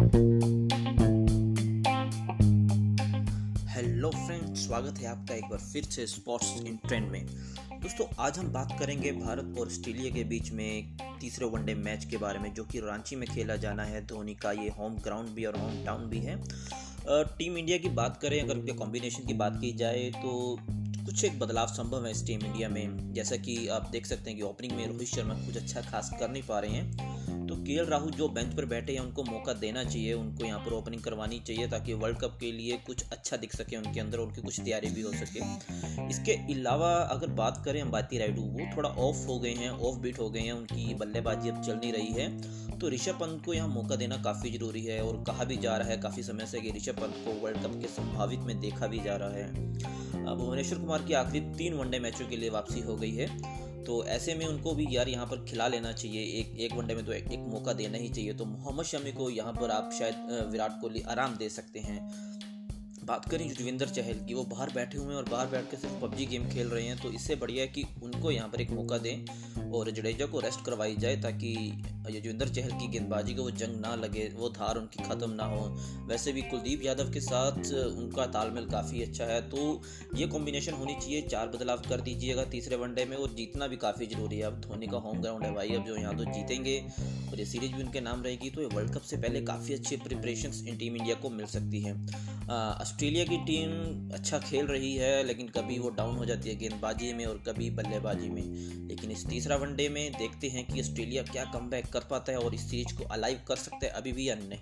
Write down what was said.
Hello friend स्वागत है आपका एक बार फिर से स्पोर्ट्स इन ट्रेंड में। दोस्तों, आज हम बात करेंगे भारत और ऑस्ट्रेलिया के बीच में तीसरे वनडे मैच के बारे में, जो कि रांची में खेला जाना है। धोनी का ये होम ग्राउंड भी और होम टाउन भी है। टीम इंडिया की बात करें, अगर उनके कॉम्बिनेशन की बात की जाए तो कुछ एक बदलाव संभव है इस टीम इंडिया में? जैसा कि आप देख सकते हैं कि ओपनिंग में रोहित शर्मा कुछ अच्छा खास कर नहीं पा रहे हैं। तो के राहुल जो बेंच पर बैठे हैं, उनको मौका देना चाहिए, उनको यहाँ पर ओपनिंग करवानी चाहिए ताकि वर्ल्ड कप के लिए कुछ अच्छा दिख सके उनके अंदर उनकी कुछ तैयारी भी हो सके। इसके अलावा अगर बात करें अंबाती रायडू, वो थोड़ा ऑफ़ हो गए हैं ऑफ़ बीट हो गए हैं, उनकी बल्लेबाजी अब चल नहीं रही है। तो ऋषभ पंत को यहाँ मौका देना काफ़ी ज़रूरी है और कहा भी जा रहा है काफ़ी समय से कि ऋषभ पंत को वर्ल्ड कप के संभावित में देखा भी जा रहा है। भुवनेश्वर कुमार की आखिरी तीन वनडे मैचों के लिए वापसी हो गई है। तो ऐसे में उनको भी यार यहाँ पर खिला लेना चाहिए। एक एक वनडे में तो एक, एक मौका देना ही चाहिए। तो मोहम्मद शमी को यहाँ पर आप शायद विराट कोहली आराम दे सकते हैं। बात करें युजविंदर चहल की वो बाहर बैठे हुए हैं और बाहर बैठ के सिर्फ़ पबजी गेम खेल रहे हैं। तो इससे बढ़िया है कि उनको यहाँ पर एक मौका दें। और जडेजा को रेस्ट करवाई जाए ताकि युजवेंद्र चहल की गेंदबाजी को वो जंग ना लगे, वो धार उनकी ख़त्म ना हो। वैसे भी कुलदीप यादव के साथ उनका तालमेल काफ़ी अच्छा है तो ये कॉम्बिनेशन होनी चाहिए। चार बदलाव कर दीजिएगा तीसरे वनडे में और जीतना भी काफ़ी ज़रूरी है। अब धोनी का होम ग्राउंड है भाई, अब जो यहाँ तो जीतेंगे और ये सीरीज़ भी उनके नाम रहेगी तो ये वर्ल्ड कप से पहले काफ़ी अच्छी प्रिपरेशन इन टीम इंडिया को मिल सकती है। ऑस्ट्रेलिया की टीम अच्छा खेल रही है, लेकिन कभी वो डाउन हो जाती है गेंदबाजी में और कभी बल्लेबाजी में। लेकिन इस तीसरा वनडे में देखते हैं कि ऑस्ट्रेलिया क्या कम कर पाता है और इस सीरीज़ को अलाइव कर सकता है, अभी भी या नहीं।